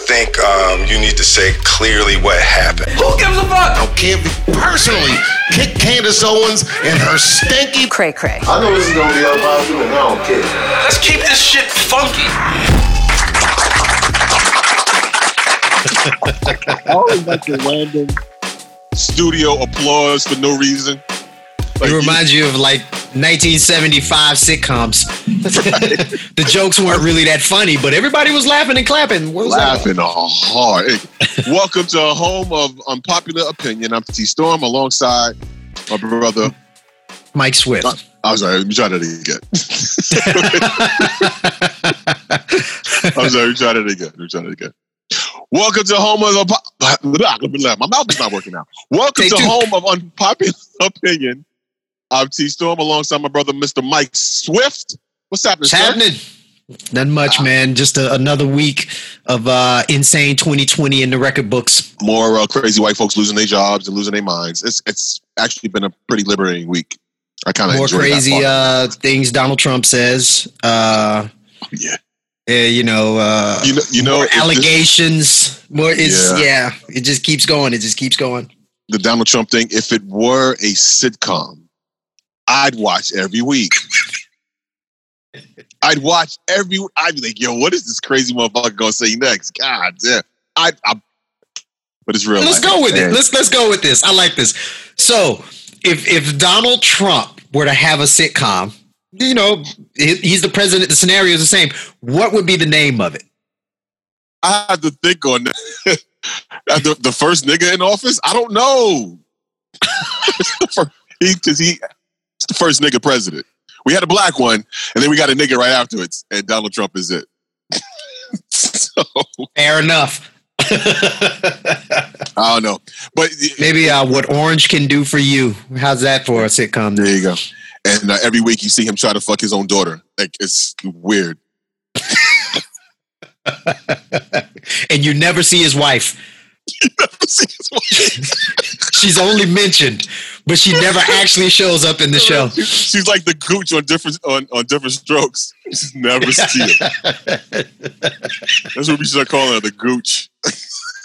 think um, you need to say clearly what happened. Who gives a fuck? I don't Candy personally Kick Candace Owens and her stinky. Cray cray. I know this is gonna be unpopular, and I don't care. Let's keep this shit funky. Always like the random studio applause for no reason. Like, It reminds you of like 1975 sitcoms. the jokes weren't really that funny, but everybody was laughing and clapping. Was laughing hard. Welcome to a home of unpopular opinion. I'm T Storm alongside my brother. Mike Swift. I'm sorry, let me try that again. I'm sorry, let me try that again. Let me try that again. Welcome to home of unpo- my mouth is not working now. Welcome Take to two. home of unpopular opinion. I'm T Storm alongside my brother, Mr. Mike Swift. What's happening? What's happening? Nothing much, man. Just a, another week of uh, insane 2020 in the record books. More uh, crazy white folks losing their jobs and losing their minds. It's it's actually been a pretty liberating week. I kind of More crazy uh, things Donald Trump says. Uh, yeah. you know, uh, You know, you know, more if this- allegations. More, it's Yeah. yeah. It just keeps going. It just keeps going. the Donald Trump thing. If it were a sitcom, I'd watch every week. I'd watch every. I'd be like, "Yo, what is this crazy motherfucker gonna say next?" God damn. I, I but it's real. Let's life. go with it. Let's let's go with this. I like this. So, if if Donald Trump were to have a sitcom, you know, he's the president. The scenario is the same. What would be the name of it? I had to think on that. the, the first nigga in office. I don't know. he because he it's the first nigga president. We had a black one, and then we got a nigga right afterwards, and Donald Trump is it. so Fair enough. I don't know, but Maybe uh, what Orange can do for you. How's that for a sitcom? There you go. And uh, every week you see him try to fuck his own daughter. Like it's weird. and you never see his wife. She's only mentioned, but she never actually shows up in the show. She's like the gooch on different on, on different strokes. She's never it. That's what we should calling her, the gooch.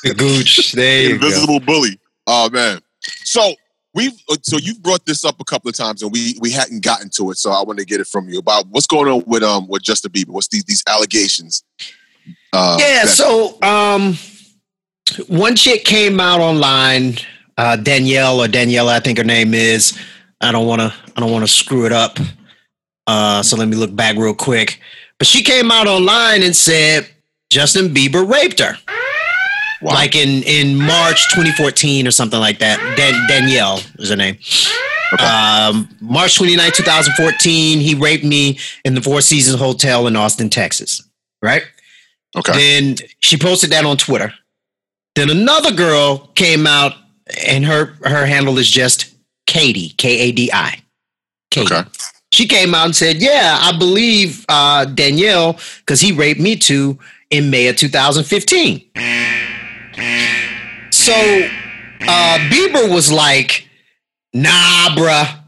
The gooch. There you go. Invisible bully. Oh man. So we've uh, so you've brought this up a couple of times and we we hadn't gotten to it. So I want to get it from you about what's going on with um with Justin Bieber. What's these these allegations? Uh, yeah that- so um one chick came out online uh danielle or daniela i think her name is i don't want to i don't want to screw it up uh so let me look back real quick but she came out online and said justin bieber raped her Wow. like in in march 2014 or something like that Dan- danielle is her name um, March 29, 2014, he raped me in the Four Seasons Hotel in Austin, Texas. Right? okay. Then she posted that on Twitter. Then another girl came out and her her handle is just Katie, K A D I. Katie. Okay. She came out and said, "Yeah, I believe uh, Danielle because he raped me too in May of 2015." So uh, Bieber was like, "Nah, bruh,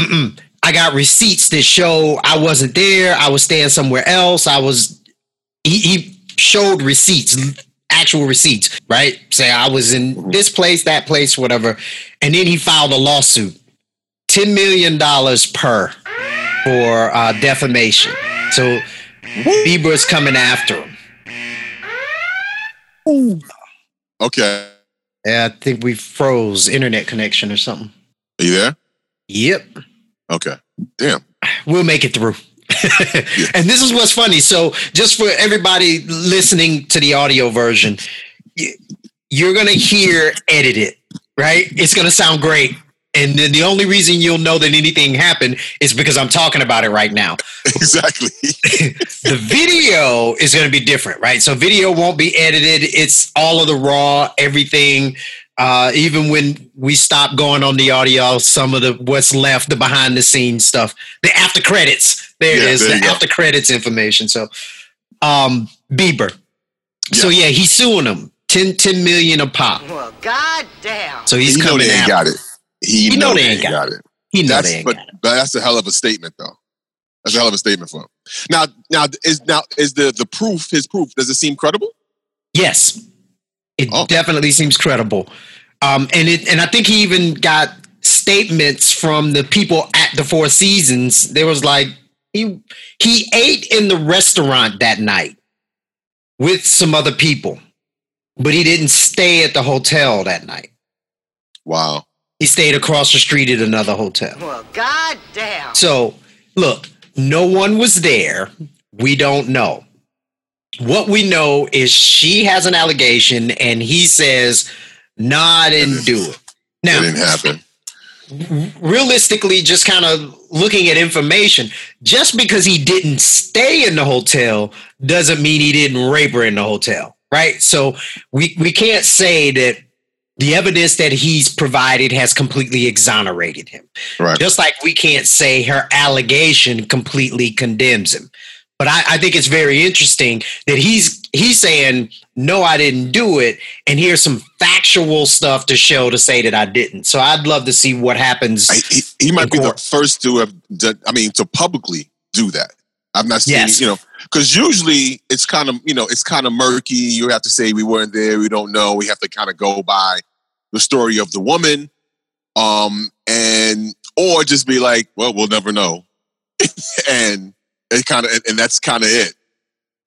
Mm-mm. I got receipts that show I wasn't there. I was staying somewhere else. I was." He, he showed receipts, actual receipts, right? Say I was in this place, that place, whatever, and then he filed a lawsuit, ten million dollars per for uh, defamation. So Bieber is coming after him. Okay. Yeah, I think we froze internet connection or something. Are you there? Yep, Okay. Damn. we'll make it through. and this is what's funny. So, just for everybody listening to the audio version, you're gonna hear edited, right? It's gonna sound great. And then the only reason you'll know that anything happened is because I'm talking about it right now. exactly. the video is going to be different, right? So video won't be edited. It's all of the raw, everything. Uh, even when we stop going on the audio, some of the what's left, the behind the scenes stuff, the after credits. There Yeah, it is, there the after credits information. So, um, Bieber. So yeah, he's suing them 10, 10 million a pop. Well, goddamn. So he's he know they ain't after. got it. He, He know, they ain't got, it. He know That's they ain't but, got it. but that's a hell of a statement though. That's a hell of a statement for him. Now now is now is the the proof his proof does it seem credible? Yes, it Oh. definitely seems credible. Um, and it and I think he even got statements from the people at the Four Seasons. There was like he he ate in the restaurant that night with some other people, but he didn't stay at the hotel that night. Wow. He stayed across the street at another hotel. Well, goddamn. So, look, no one was there. We don't know. What we know is she has an allegation and he says, nah, I didn't do it. It didn't happen. Realistically, just kind of looking at information, just because he didn't stay in the hotel doesn't mean he didn't rape her in the hotel, right? So we, we can't say that the evidence that he's provided has completely exonerated him. Right. Just like we can't say her allegation completely condemns him. But I, I think it's very interesting that he's he's saying no, I didn't do it, and here's some factual stuff to show to say that I didn't. So I'd love to see what happens. I, he, he might be the first to have done, I mean, to publicly do that. I've not seen, Yes. you know, because usually it's kind of, you know, it's kind of murky. You have to say we weren't there, we don't know. We have to kind of go by the story of the woman, um, and or just be like, well, we'll never know, and it kind of, and that's kind of it.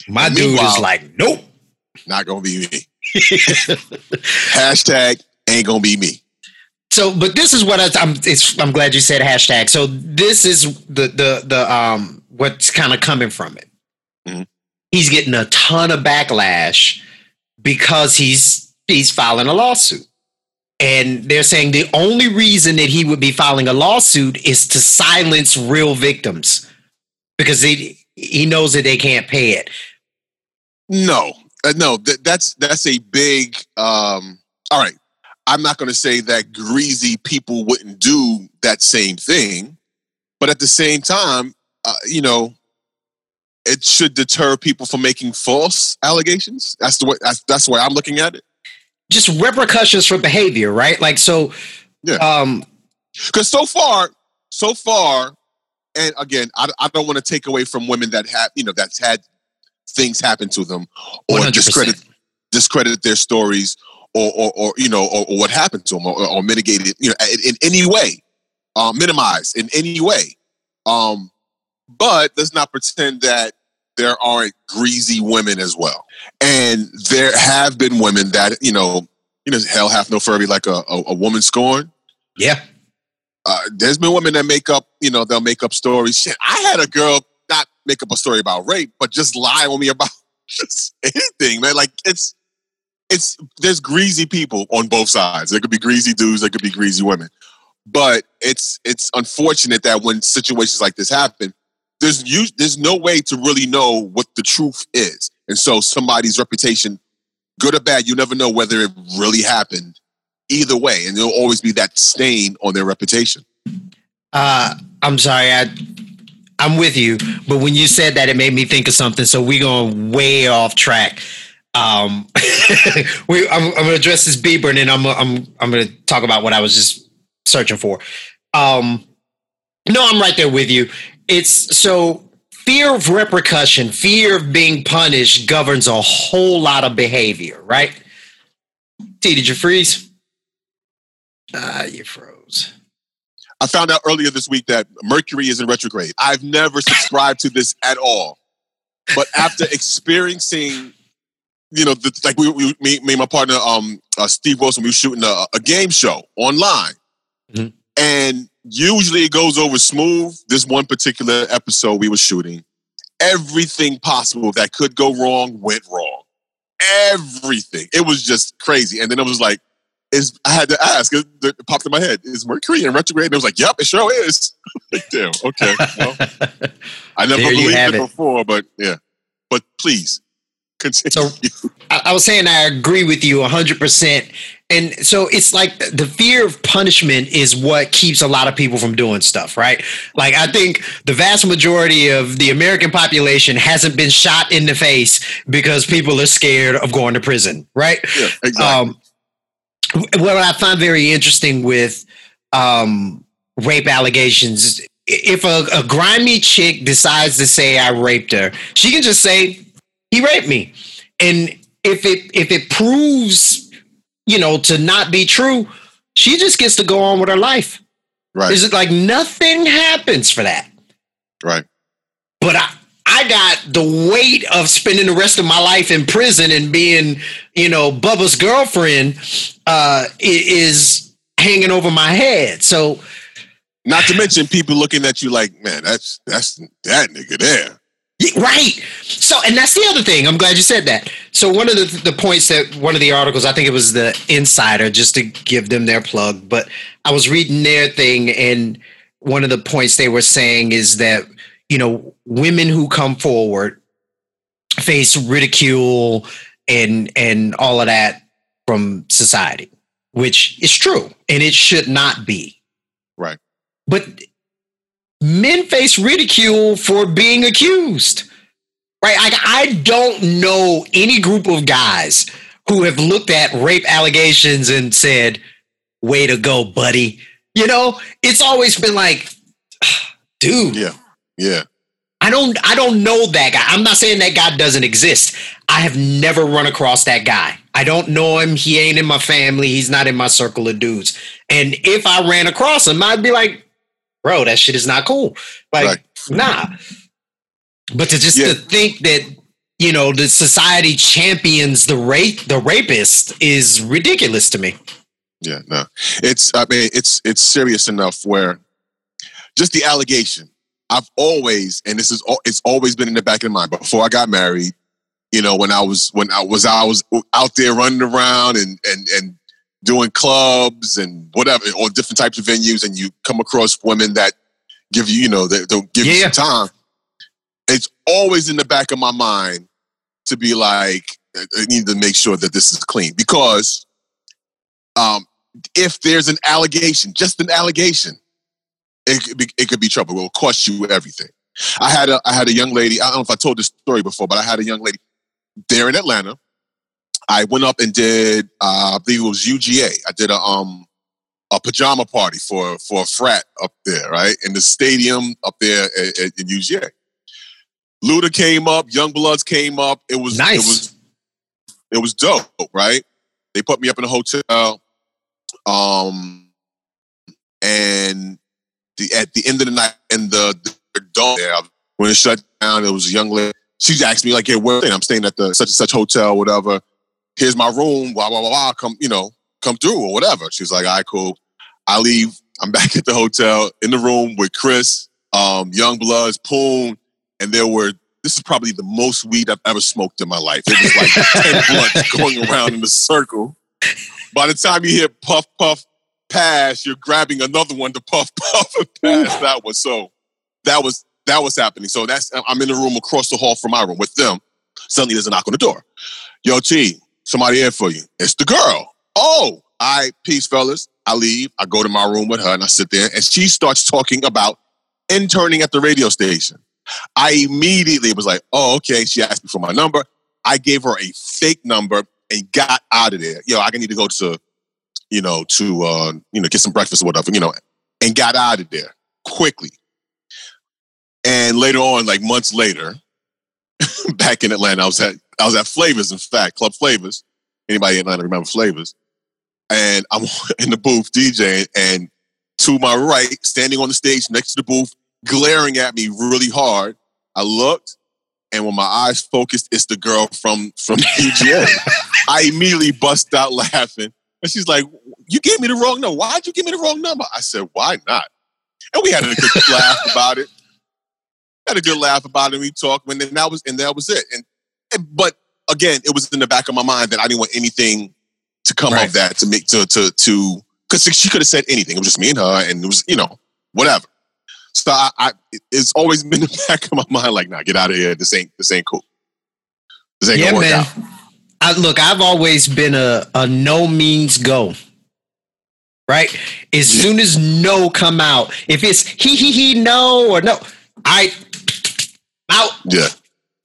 My dude is like, nope. Not gonna be me. Hashtag ain't gonna be me. So, but this is what I, I'm. It's, I'm glad you said hashtag. So this is the the the um what's kind of coming from it. Mhm. He's getting a ton of backlash because he's he's filing a lawsuit, and they're saying the only reason that he would be filing a lawsuit is to silence real victims because he he knows that they can't pay it. No, uh, no, that, that's that's a big. Um, all right, I'm not going to say that greasy people wouldn't do that same thing, but at the same time, uh, you know, it should deter people from making false allegations. That's the way. That's, that's the way I'm looking at it. Just repercussions for behavior, right? Like so. Yeah. Um, Because so far, so far, and again, I, I don't want to take away from women that have, you know, that's had things happen to them or 100%. discredit discredit their stories or, or, or you know, or, or what happened to them or, or mitigate it, you know, in, in any way, uh, minimize in any way. Um, but let's not pretend that there aren't greasy women as well. And there have been women that, you know, you know, hell hath no fury like a, a, a woman scorned yeah. Uh, there's been women that make up, you know, they'll make up stories. Shit, I had a girl not make up a story about rape, but just lie on me about just anything, man. Like it's, it's there's greasy people on both sides. There could be greasy dudes, there could be greasy women, but it's it's unfortunate that when situations like this happen, there's you there's no way to really know what the truth is, and so somebody's reputation, good or bad, you never know whether it really happened either way, and there'll always be that stain on their reputation. Uh, I'm sorry. I I'm with you, but when you said that, it made me think of something. So we're going way off track. Um, we I'm, I'm going to address this Bieber, and then I'm I'm I'm going to talk about what I was just searching for. Um, no, I'm right there with you. It's so fear of repercussion, fear of being punished governs a whole lot of behavior, right? T, did you freeze? Ah, you froze. I found out earlier this week that Mercury is in retrograde. I've never subscribed to this at all, but after experiencing, you know, the, like we, we me, me and my partner, um, uh, Steve Wilson, we were shooting a, a game show online, Mhm. and usually it goes over smooth. This one particular episode we were shooting, everything possible that could go wrong went wrong. Everything. It was just crazy, and then it was like is I had to ask. It, it popped in my head. Is Mercury in retrograde? And I was like, "Yep, it sure is." like, damn. Okay. Well, I never There believed it, it. before, but yeah. But please continue. So- I, I was saying I agree with you 100%. And so it's like the fear of punishment is what keeps a lot of people from doing stuff, right? Like, I think the vast majority of the American population hasn't been shot in the face because people are scared of going to prison, right? yeah, exactly. Um, what I find very interesting with um, rape allegations, if a, a grimy chick decides to say I raped her, she can just say he raped me, and if it if it proves, you know, to not be true, she just gets to go on with her life. Right. Is it like nothing happens for that? Right. But I I got the weight of spending the rest of my life in prison and being, you know, Bubba's girlfriend uh, is hanging over my head. So Not to mention people looking at you like, man, that's that's that nigga there. Yeah, Right. So, and that's the other thing. I'm glad you said that. So, one of the, the points that one of the articles, I think it was the Insider, just to give them their plug, but I was reading their thing, and one of the points they were saying is that, you know, women who come forward face ridicule and and all of that from society, which is true, and it should not be. Right. But men face ridicule for being accused. Right? Like I don't know any group of guys who have looked at rape allegations and said, "Way to go, buddy." You know, it's always been like, dude, Yeah. Yeah. I don't I don't know that guy. I'm not saying that guy doesn't exist. I have never run across that guy. I don't know him. He ain't in my family. He's not in my circle of dudes. And if I ran across him, I'd be like, bro, that shit is not cool. Like, Right. nah. But to just Yeah. to think that, you know, the society champions the rape the rapist is ridiculous to me. Yeah, no. It's I mean it's it's serious enough where just the allegation. I've always and this is it's always been in the back of my mind before I got married. You know, when I was when I was I was out there running around and and and doing clubs and whatever or different types of venues, and you come across women that give you you know that don't give you some time. It's always in the back of my mind to be like I I need to make sure that this is clean because um, if there's an allegation, just an allegation, it could be, it could be trouble. It will cost you everything. I had a I had a young lady. I don't know if I told this story before, but I had a young lady there in Atlanta. I went up and did uh, I believe it was UGA. I did a um a pajama party for for a frat up there, right in the stadium up there at, at, in UGA. Luda came up, YoungBloodZ came up. It was Nice. It was it was dope, right? They put me up in a hotel. Um, and the at the end of the night, and the, the dome there, when it shut down, it was a young lady. She asked me like, "Hey, where?" I'm staying at the such and such hotel, whatever. Here's my room. Blah blah blah. blah. Come, you know, come through or whatever. She's like, "All right, cool." I leave. I'm back at the hotel in the room with Chris, um, YoungBloodZ, Poon, and there were. This is probably the most weed I've ever smoked in my life. It was like ten blunts going around in a circle. By the time you hear puff puff pass, you're grabbing another one to puff puff and pass that one. So that was that was happening. So that's I'm in the room across the hall from my room with them. Suddenly there's a knock on the door. Yo, T, somebody here for you. It's the girl. Oh, I peace, fellas. I leave. I go to my room with her and I sit there and she starts talking about interning at the radio station. I immediately was like, oh, okay. She asked me for my number. I gave her a fake number and got out of there. Yo, I need to go to, you know, to uh, you know, get some breakfast or whatever, you know, and got out of there quickly. And later on, like months later, back in Atlanta, I was at I was at Flavors, in fact, Club Flavors. Anybody in Atlanta remember Flavors? And I'm in the booth DJing, and to my right, standing on the stage next to the booth, glaring at me really hard. I looked, and when my eyes focused, it's the girl from from UGA. I immediately bust out laughing, and she's like, "You gave me the wrong number. Why'd you give me the wrong number?" I said, "Why not?" And we had a good laugh about it. Had a good laugh about it. And we talked, and then that was and that was it. And, and but again, it was in the back of my mind that I didn't want anything to come Right. of that to make to to to because she could have said anything. It was just me and her, and it was you know whatever. So I, I it's always been in the back of my mind like, nah, get out of here. This ain't this ain't cool. This ain't yeah, gonna work man. out. I, look, I've always been a, a no means go. Right? As soon as no come out, if it's he he he no or no, I out. Yeah,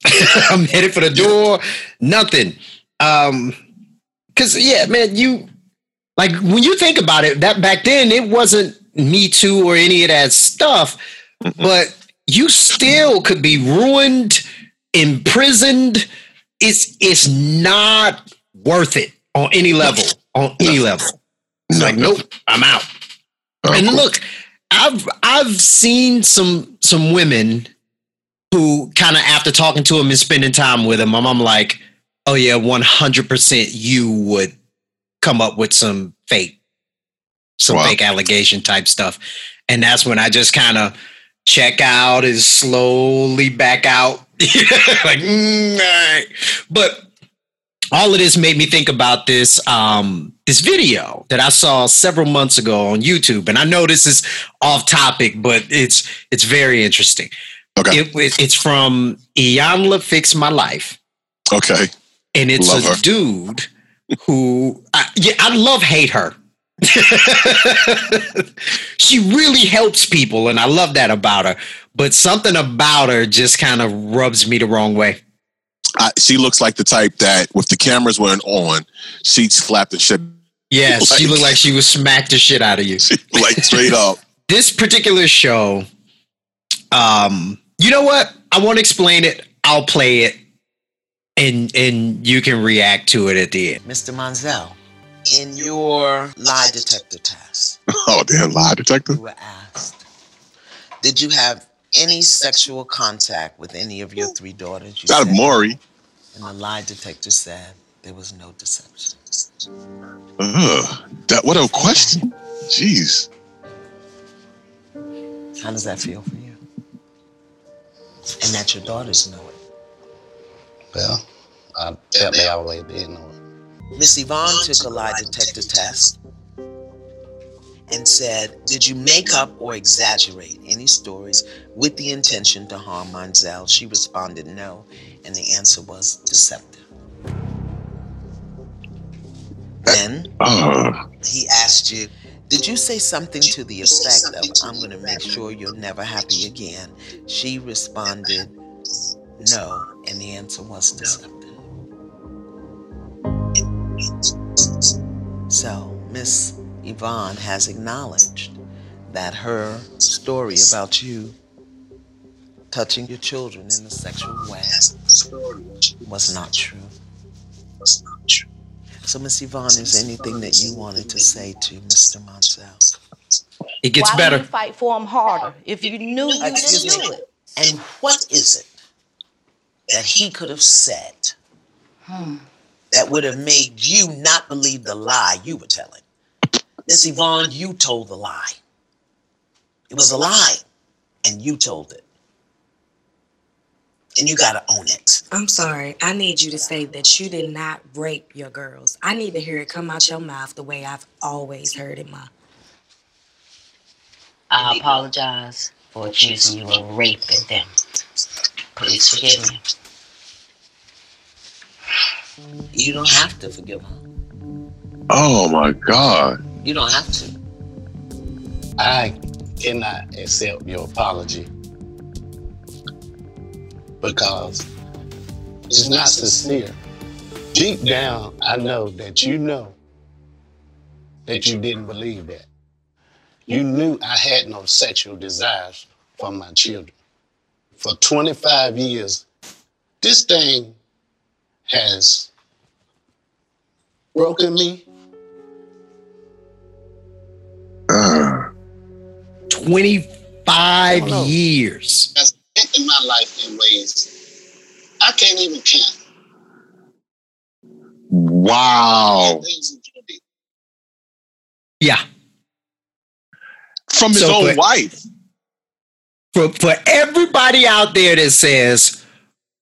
I'm headed for the door. Nothing. Um, cause yeah, man, you like when you think about it, that back then it wasn't Me Too or any of that stuff, but you still could be ruined, imprisoned, it's it's not worth it on any level. On any level. It's like, nope, I'm out. Oh, and look, I've I've seen some some women who kind of after talking to him and spending time with him, I'm, I'm like, oh yeah, 100% you would come up with some fake, some Wow. fake allegation type stuff. And that's when I just kind of check out and slowly back out. like, mm, all right. But all of this made me think about this um this video that I saw several months ago on YouTube, and I know this is off topic, but it's it's very interesting. Okay. It, it- it's from Iyanla Fix My Life, Okay. and it's Love a her. dude who I, yeah I love hate her. she really helps people, and I love that about her. But something about her just kind of rubs me the wrong way. I, she looks like the type that, if the cameras weren't on, she'd slap the shit Yes, she looked like she would smack the shit out of you. like straight up. this particular show, um, you know what? I won't explain it. I'll play it, and and you can react to it at the end. Mr. Monzel, in your lie detector test, Oh damn, lie detector. you were asked, did you have any sexual contact with any of your three daughters? You Not said- Maury. And the lie detector said there was no deception. Ugh, that what a question. Jeez. How does that feel for you? And that your daughters know it. Well, I felt they always did know it. Miss Yvonne took a lie detector test and said, Did you make up or exaggerate any stories with the intention to harm Monzel? She responded no, and the answer was deceptive. Then he asked you, Did you say something to the effect of, I'm going to make sure you're never happy again? She responded no, and the answer was deceptive. So, Miss Yvonne has acknowledged that her story about you touching your children in a sexual way was not true. So, Miss Yvonne, is there anything that you wanted to say to Mr. Monzel? It gets Why better. would you fight for him harder if you knew you Excuse didn't me. do it? And what is it that he could have said hmm. That would have made you not believe the lie you were telling? Miss Yvonne, you told the lie. It was a lie, and you told it. And you gotta own it. I'm sorry. I need you to say that you did not rape your girls. I need to hear it come out your mouth the way I've always heard it, Ma. I apologize for accusing you of raping them. Please forgive me. You don't have to forgive her. oh my God. You don't have to. I cannot accept your apology because it's not sincere. Deep down, I know that you know that you didn't believe that. You knew I had no sexual desires for my children. For 25 years, this thing has broken me. Uh, 25 I don't know. years. has affected my life in ways I can't even count. wow. Ways that you did. Yeah. From his So, own but- wife. For, for everybody out there that says,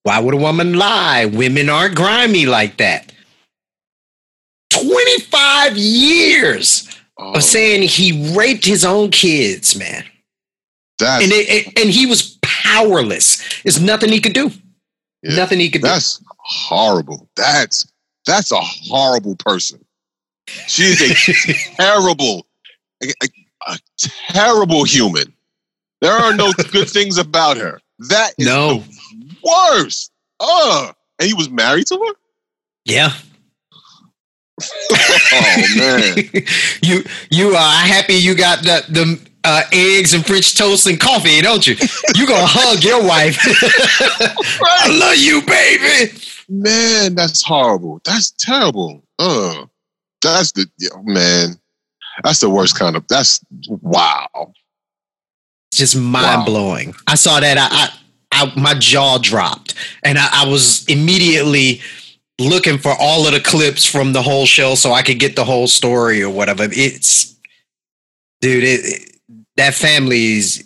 why would a woman lie? Women aren't grimy like that. 25 years Oh, of saying he raped his own kids, man. that's, And it, it- and he was powerless. There's nothing he could do. Yeah. Nothing he could do. that's horrible. That's that's a horrible person. She's a terrible, a, a- a terrible human. There are no good things about her. That is No. the worst. Ugh. And he was married to her? Yeah. Oh man. you you are happy you got the the uh, eggs and French toast and coffee, don't you? You gonna hug your wife. I love you, baby. Man, that's horrible. That's terrible. Uh, that's the man. That's the worst kind of. That's wow. just mind blowing. I saw that. I, I, I my jaw dropped, and I, I was immediately looking for all of the clips from the whole show so I could get the whole story or whatever. It's, dude, it, it- that family's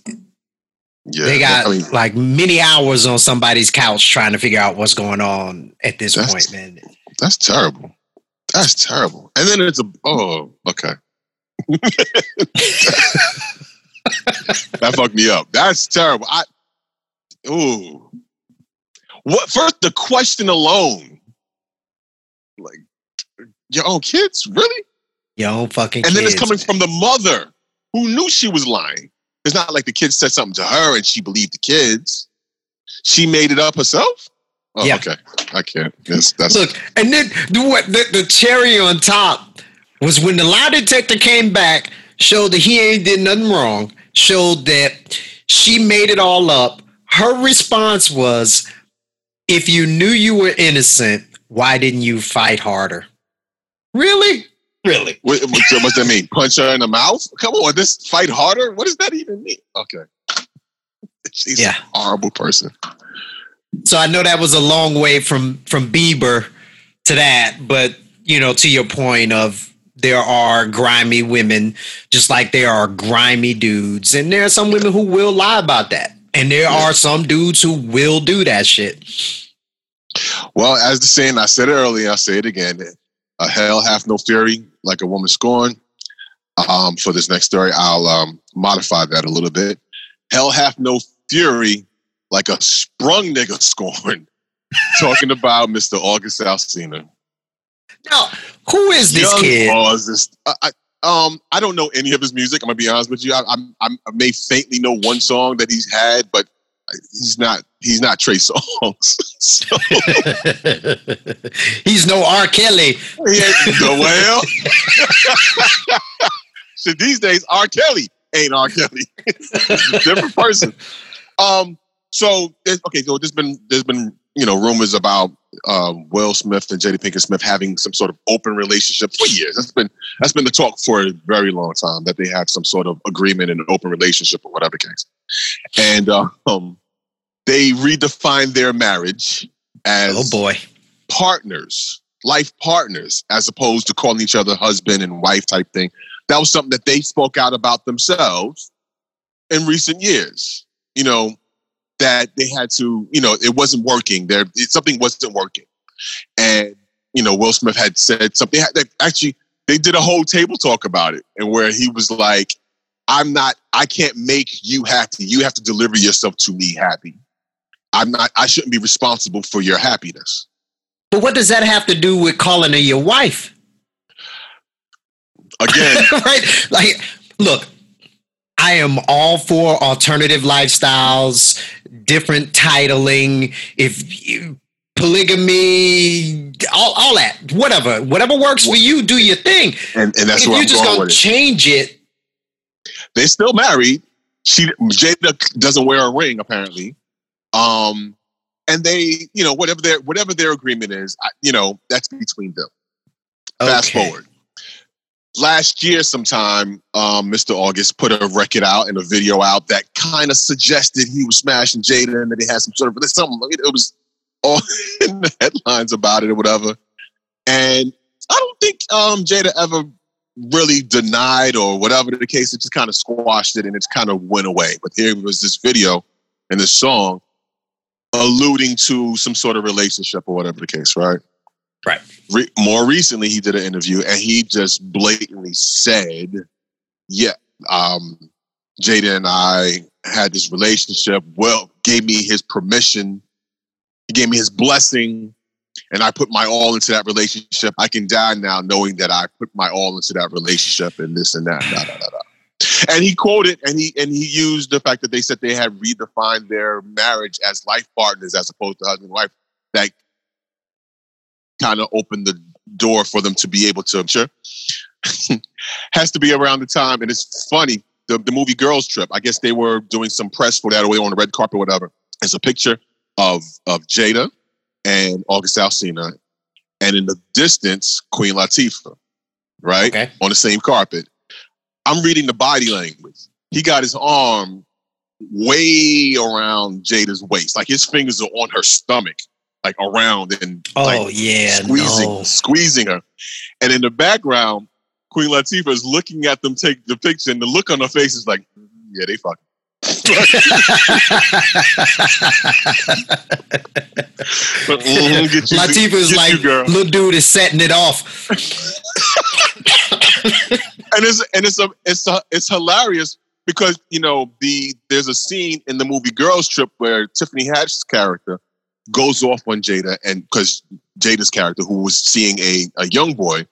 Yeah, they got I mean, like many hours on somebody's couch trying to figure out what's going on at this point, man. that's terrible. That's terrible. And then it's a oh okay. that fucked me up. That's terrible. I ooh. What first the question alone? Like your own kids? Really? Your own fucking And then it's coming man. from the mother who knew she was lying. It's not like the kids said something to her and she believed the kids. She made it up herself? Oh, Yeah. okay. I can't. That's that's Look, and then the, what the, the cherry on top was when the lie detector came back, showed that he ain't did nothing wrong, showed that she made it all up. Her response was, if you knew you were innocent, why didn't you fight harder? Really? Really? What, what, what's that mean? Punch her in the mouth? Come on, this fight harder? What does that even mean? Okay. She's Yeah. a horrible person. So I know that was a long way from from Bieber to that, but you know, to your point of there are grimy women, just like there are grimy dudes, and there are some women who will lie about that, and there are some dudes who will do that shit. Well, as the saying, I said it earlier, I'll say it again. A hell hath no fury, like a woman scorned. Um, for this next story, I'll um, modify that a little bit. Hell hath no fury, like a sprung nigga scorned. Talking about Mr. August Alsina. Now, who is this Young kid? August. I, I, um, I don't know any of his music. I'm gonna be honest with you. I, I'm, I'm, I may faintly know one song that he's had, but he's not. He's not Trey Songz. so, He's no R. Kelly. yeah, the well. so these days, R. Kelly ain't R. Kelly. Different person. Um. So okay. So there's been there's been you know rumors about um, Will Smith and Jada Pinkett Smith having some sort of open relationship for years. That's been that's been the talk for a very long time that they have some sort of agreement in an open relationship or whatever case. And uh, um, they redefined their marriage as Oh boy. partners, life partners, as opposed to calling each other husband and wife type thing. That was something that they spoke out about themselves in recent years. You know, that they had to, you know, it wasn't working. There, it, something wasn't working, and you know, Will Smith had said something. Actually, they did a whole table talk about it, and where he was like, "I'm not. I can't make you happy. You have to deliver yourself to me happy. I'm not. I shouldn't be responsible for your happiness." But what does that have to do with calling her your wife? Again, right? Like, look, I am all for alternative lifestyles, different titling, if you, polygamy, all, all that, whatever, whatever works for you, do your thing. and, and that's if you're I'm just going gonna change it, They're still married. She Jada doesn't wear a ring apparently. Um, and they, you know, whatever their whatever their agreement is, I, you know, that's between them. Fast forward. Last year, sometime, um, Mr. August put a record out and a video out that kind of suggested he was smashing Jada and that he had some sort of something. It was all in the headlines about it or whatever. And I don't think um, Jada ever really denied or whatever the case. It just kind of squashed it and it kind of went away. But here was this video and this song alluding to some sort of relationship or whatever the case, right? Right. Re- more recently, he did an interview and he just blatantly said, "Yeah, um, Jada and I had this relationship. Well, gave me his permission. He gave me his blessing." And I put my all into that relationship. I can die now knowing that I put my all into that relationship and this and that. Da, da, da. And he quoted and he and he used the fact that they said they had redefined their marriage as life partners as opposed to husband and wife. That kind of opened the door for them to be able to sure has to be around the time and it's funny the, the movie girls trip i guess they were doing some press for that away on the red carpet whatever it's a picture of of jada and August Alsina, and in the distance, Queen Latifah, right? Okay. On the same carpet. I'm reading the body language. He got his arm way around Jada's waist. Like his fingers are on her stomach, like around and Oh like yeah, squeezing, no. squeezing her. And in the background, Queen Latifah is looking at them take the picture, and the look on her face is like, yeah, they fucking. Mhm, get you- Latifah's get like, you, girl. little dude is setting it off. and it's and it's a, it's a, it's hilarious because you know the there's a scene in the movie Girls Trip where Tiffany Haddish character goes off on Jada and because Jada's character who was seeing a, a young boy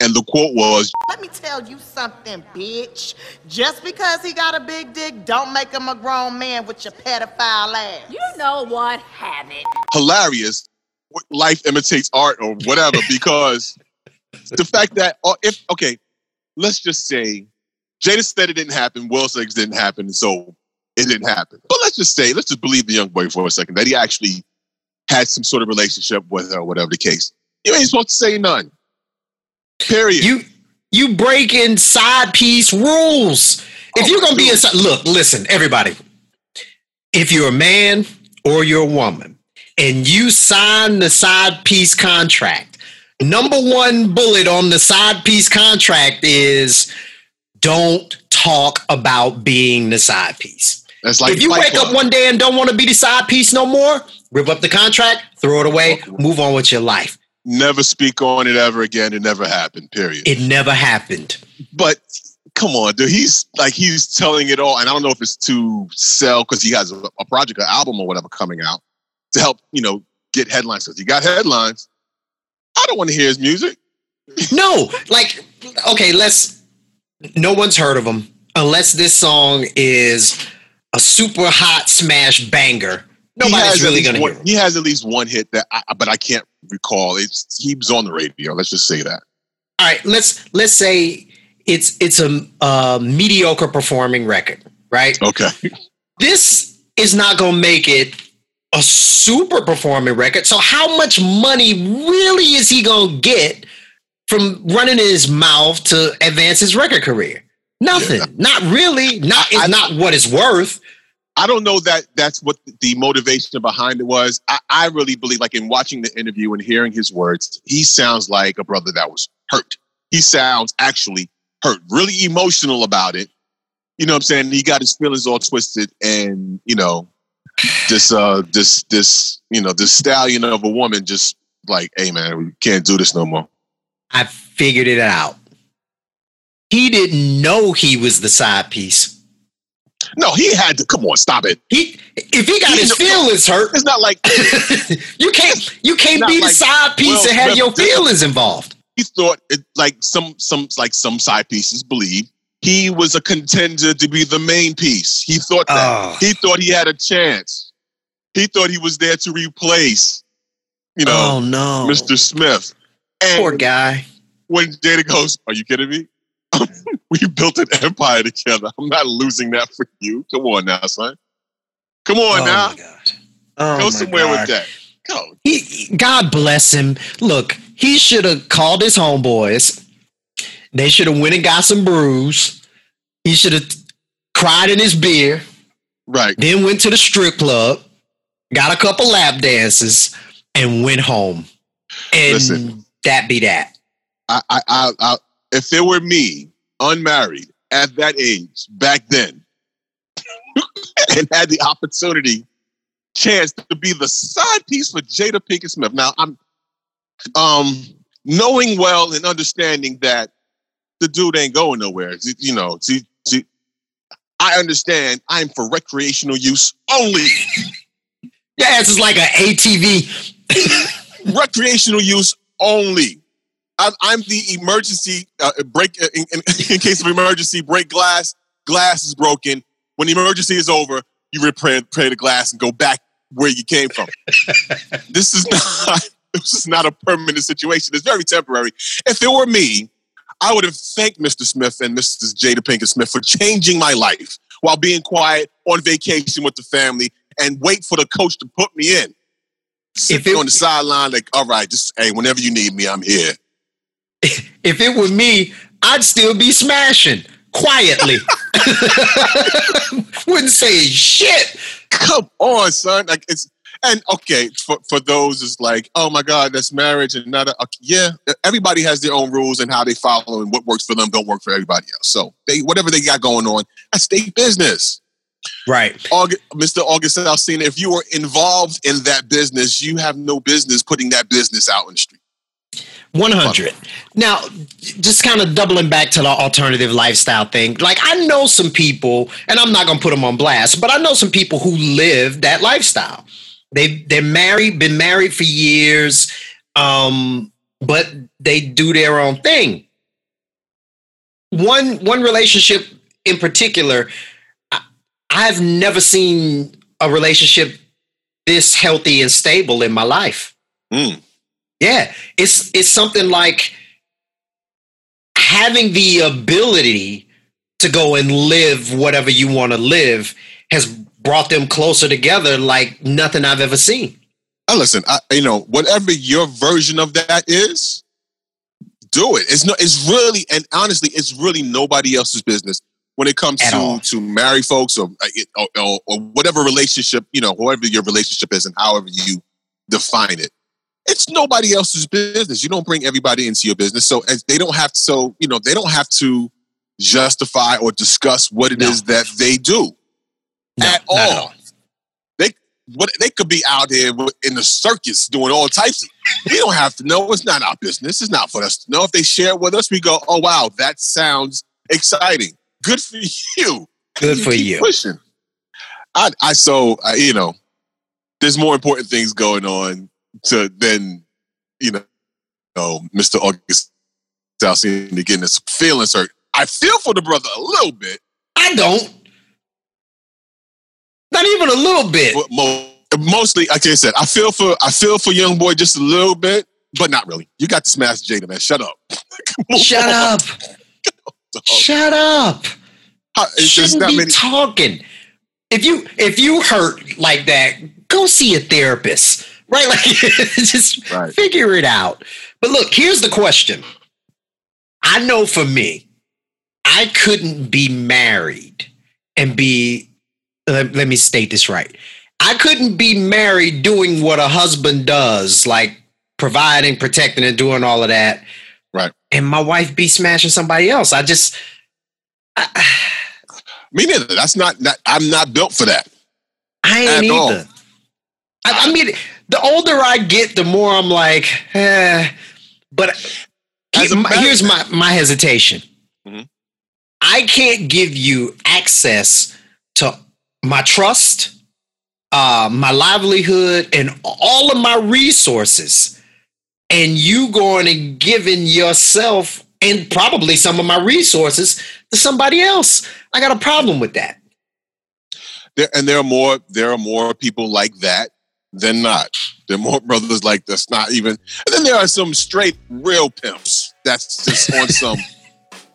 and the quote was Let me tell you something, bitch. Just because he got a big dick, don't make him a grown man with your pedophile ass. You know what? Have it. hilarious life imitates art or whatever because the fact that or if okay let's just say Jada said it didn't happen Will said it didn't happen so it didn't happen but let's just say let's just believe the young boy for a second that he actually had some sort of relationship with her whatever the case you ain't supposed to say none period You you breaking side piece rules. If oh, you're gonna be a si- look, listen, everybody. If you're a man or you're a woman and you sign the side piece contract, number one bullet on the side piece contract is don't talk about being the side piece. That's like if you wake Club. up one day and don't want to be the side piece no more, rip up the contract, throw it away, move on with your life. never speak on it ever again it never happened period It never happened. but come on, dude. He's like he's telling it all, and I don't know if it's to sell because he has a, a project, an album or whatever coming out to help you know get headlines. Because he got headlines. I don't want to hear his music. No, like, okay, let's. No one's heard of him unless this song is a super hot smash banger. Nobody's really gonna one, hear him. He has at least one hit that, I, but I can't recall. It's he was on the radio. Let's just say that. All right, let's let's say it's it's a, a mediocre performing record, right? Okay. This is not gonna make it a super performing record. So how much money really is he gonna get from running his mouth to advance his record career? Nothing. Not really. Not it's not what it's worth. I don't know that that's what the motivation behind it was. I, I really believe, like in watching the interview and hearing his words, he sounds like a brother that was hurt. He sounds actually hurt, really emotional about it. You know what I'm saying? He got his feelings all twisted, and you know, this uh this this you know this stallion of a woman just like, hey man, we can't do this no more. I figured it out. He didn't know he was the side piece. No, he had to come on, stop it. He if he got He his feelings hurt, It's not like you can't you can't be the like side piece Will and have your feelings involved. he thought it like some some like some side pieces believe he was a contender to be the main piece. He thought that. Oh. He thought he had a chance. He thought he was there to replace, you know, oh no. Mr. Smith. And Poor guy. when Jada goes, "Are you kidding me? we built an empire together. I'm not losing that for you. Come on now, son. Come on oh now. Oh Go somewhere God. with that. Go. He, God bless him. Look, he should have called his homeboys. They should have went and got some brews. He should have cried in his beer, Right. then went to the strip club, got a couple lap dances, and went home. And Listen. that be that. I, I, I, I, if it were me, unmarried at that age back then, and had the opportunity, chance to be the side piece for Jada Pinkett Smith. Now, I'm um, knowing well and understanding that the dude ain't going nowhere. You know, see, see, I understand. I'm for recreational use only. Your ass is like an ATV. recreational use only. I'm, I'm the emergency uh, break uh, in, in, in case of emergency. Break glass. Glass is broken. When the emergency is over, you repair, repair the glass and go back where you came from. this is not. This is not a permanent situation. It's very temporary. If it were me, I would have thanked Mr. Smith and Mrs. Jada Pinkett Smith for changing my life while being quiet on vacation with the family and wait for the coach to put me in. sitting on the sideline, like, all right, just hey, whenever you need me, I'm here. If it were me, I'd still be smashing quietly. Wouldn't say shit. Come on, son. Like it's and okay for, for those it's like, oh my God, that's marriage and not a, okay, yeah. Everybody has their own rules and how they follow and what works for them don't work for everybody else. So they whatever they got going on, that's their business. Right. August, Mr. August Alsina, if you are involved in that business, you have no business putting that business out in the street. 100. Now, just kind of doubling back to the alternative lifestyle thing. Like, I know some people, and I'm not going to put them on blast, but I know some people who live that lifestyle. They they're married, been married for years, um, but they do their own thing. One one relationship in particular, I, I've never seen a relationship this healthy and stable in my life. Mm. Yeah, it's it's something like having the ability to go and live whatever you want to live has brought them closer together like nothing I've ever seen. Now listen, I, you know, whatever your version of that is, do it. It's no, it's really, and honestly, it's really nobody else's business when it comes At to all. to married folks or, uh, or or or whatever relationship, you know, whatever your relationship is, and however you define it. It's nobody else's business. You don't bring everybody into your business, so as they don't have to. So you know, they don't have to justify or discuss what it is that they do at all. They what they could be out there in the circus doing all types of. We don't have to know. It's not our business. It's not for us to know. If they share it with us, we go, "Oh wow, that sounds exciting. Good for you. Good for keep you. Pushing. I, I so I, you know, there's more important things going on to then, you know, oh, Mr. August Alsina getting his feelings hurt. I feel for the brother a little bit. I don't. Not even a little bit. Mostly, like I said, I feel for I feel for young boy just a little bit, but not really. You got to smash Jada, man. Shut up. Shut on. up. Shut up. How- it's just Shouldn't be many- talking. If you if you hurt like that, go see a therapist. Right? Like just figure it out. But look, here's the question. I know for me, I couldn't be married and be let, let me state this right. I couldn't be married doing what a husband does, like providing, protecting, and doing all of that. Right. And my wife be smashing somebody else. I just Me neither. That's not, that I'm not built for that. I ain't either. I, I mean, the older I get, the more I'm like, eh. But As my- here's my my hesitation. Mhm. I can't give you access to my trust, uh, my livelihood, and all of my resources, and you going and giving yourself and probably some of my resources to somebody else. I got a problem with that. There, and there are more there are more people like that than not. There are more brothers like that's not even. And then there are some straight real pimps that's just on some.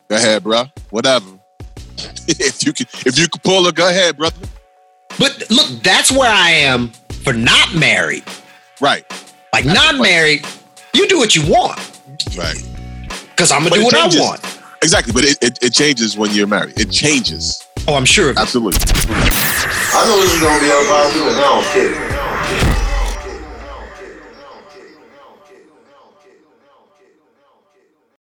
Go ahead, bro. Whatever. if you can, if you can pull it, go ahead, brother. But look, that's where I am for not married. Right. Like not married, you do what you want. Right. Because I'm gonna do what changes. I want. Exactly, but it, it, it changes when you're married. It changes. Oh, I'm sure. Absolutely. I know this is gonna be unpopular, and I don't care.